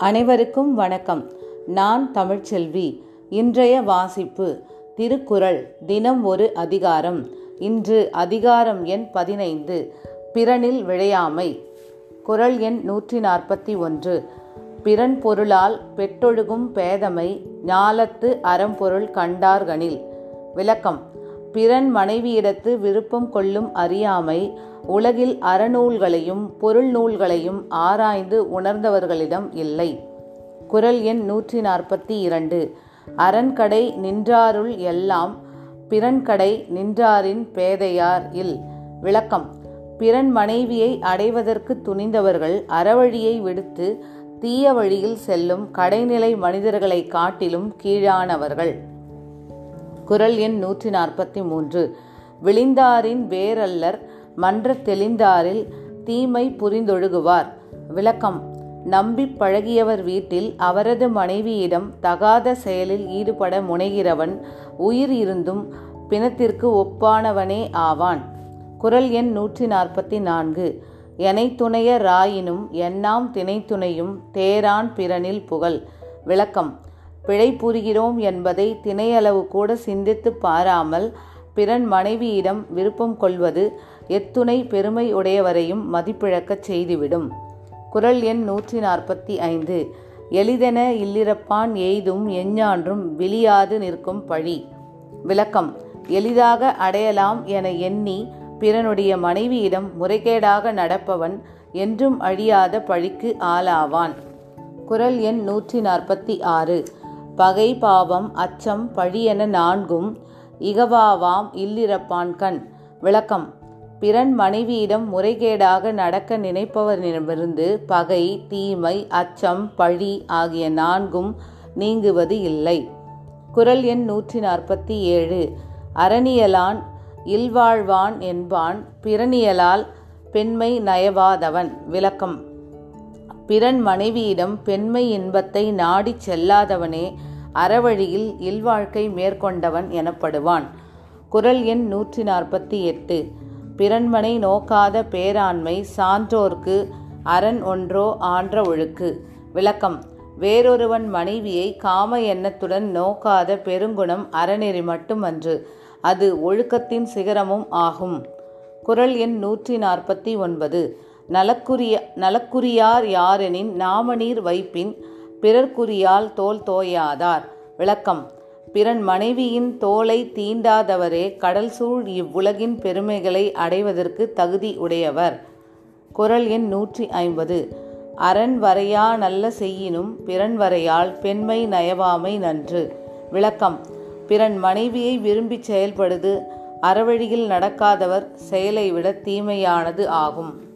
அனைவருக்கும் வணக்கம். நான் தமிழ்ச்செல்வி. இன்றைய வாசிப்பு திருக்குறள் தினம் ஒரு அதிகாரம். இன்று அதிகாரம் எண் பதினைந்து. பிறனில் விழையாமை. குறள் எண் நூற்றி நாற்பத்தி ஒன்று. பிறன் பொருளால் பெற்றொழுகும் பேதமை ஞாலத்து அறம்பொருள் கண்டார்கனில். விளக்கம். பிறன் மனைவியிடத்து விருப்பம் கொள்ளும் அறியாமை உலகில் அறநூல்களையும் பொருள் நூல்களையும் ஆராய்ந்து உணர்ந்தவர்களிடம் இல்லை. குரல் எண் நூற்றி நாற்பத்தி இரண்டு. அரண்கடை நின்றாருள் எல்லாம் பிறன்கடை நின்றாரின் பேதையார் இல். விளக்கம். பிறன் மனைவியை அடைவதற்கு துணிந்தவர்கள் அறவழியை விடுத்து தீய வழியில் செல்லும் கடைநிலை மனிதர்களை காட்டிலும் கீழானவர்கள். குரல் எண் நூற்றி நாற்பத்தி மூன்று. விழிந்தாரின் வேரல்லர் மன்ற தெளிந்தாரில் தீமை புரிந்தொழுகுவார். விளக்கம். நம்பி பழகியவர் வீட்டில் அவரது மனைவியிடம் தகாத செயலில் ஈடுபட முனைகிறவன் உயிர் இருந்தும் பிணத்திற்கு ஒப்பானவனே ஆவான். குரல் எண் நூற்றி நாற்பத்தி நான்கு எனை துணைய ராயினும் எண்ணாம் திணைத்துணையும் தேரான் பிறனில் புகழ். விளக்கம். பிழை புரிகிறோம் என்பதை திணையளவு கூட சிந்தித்து பாராமல் பிறன் மனைவியிடம் விருப்பம் கொள்வது எத்துணை பெருமை உடையவரையும் மதிப்பிழக்கச் செய்துவிடும். குரல் எண் நூற்றி நாற்பத்தி ஐந்து. எளிதென இல்லிரப்பான் எய்தும் எஞ்ஞான்றும் விழியாது நிற்கும் பழி. விளக்கம். எளிதாக அடையலாம் என எண்ணி பிறனுடைய மனைவியிடம் முறைகேடாக நடப்பவன் என்றும் அழியாத பழிக்கு ஆளாவான். குரல் எண் நூற்றி நாற்பத்தி ஆறு. பகை பாவம் அச்சம் பழி என நான்கும் இகவாவாம் இல்லிரப்பான் கண். விளக்கம். பிறன் மனைவியிடம் முறைகேடாக நடக்க நினைப்பவரிடமிருந்து பகை தீமை அச்சம் பழி ஆகிய நான்கும் நீங்குவது இல்லை. குரல் எண் நூற்றி நாற்பத்தி ஏழு. அரணியலான் இல்வாழ்வான் என்பான் பிறனியலால் பெண்மை நயவாதவன் விளக்கம். பிறன் மனைவியிடம் பெண்மை இன்பத்தை நாடிச் செல்லாதவனே அறவழியில் இல்வாழ்க்கை மேற்கொண்டவன் எனப்படுவான். குரல் எண் நூற்றி நாற்பத்தி எட்டு. பிறன்மனை நோக்காத பேராண்மை சான்றோர்க்கு அரண் ஒன்றோ ஆன்ற ஒழுக்கு. விளக்கம். வேறொருவன் மனைவியை காம எண்ணத்துடன் நோக்காத பெருங்குணம் அறநெறி மட்டுமன்று. அது ஒழுக்கத்தின் சிகரமும் ஆகும். குரல் எண் நூற்றி நாற்பத்தி ஒன்பது. நலக்குரிய நலக்குரியார் யாரெனின் நாமநீர் வைப்பின் பிறர்க்குரியால் தோல் தோயாதார். விளக்கம். பிறன் மனைவியின் தோலை தீண்டாதவரே கடல் சூழ் இவ்வுலகின் பெருமைகளை அடைவதற்கு தகுதி உடையவர். குரல் எண் நூற்றி ஐம்பது. அரண் வரையா நல்ல செய்யினும் பிறன் வரையால் பெண்மை நயவாமை நன்று. விளக்கம். பிறன் மனைவியை விரும்பி செயல்படுது அறவழியில் நடக்காதவர் செயலை விட தீமையானது ஆகும்.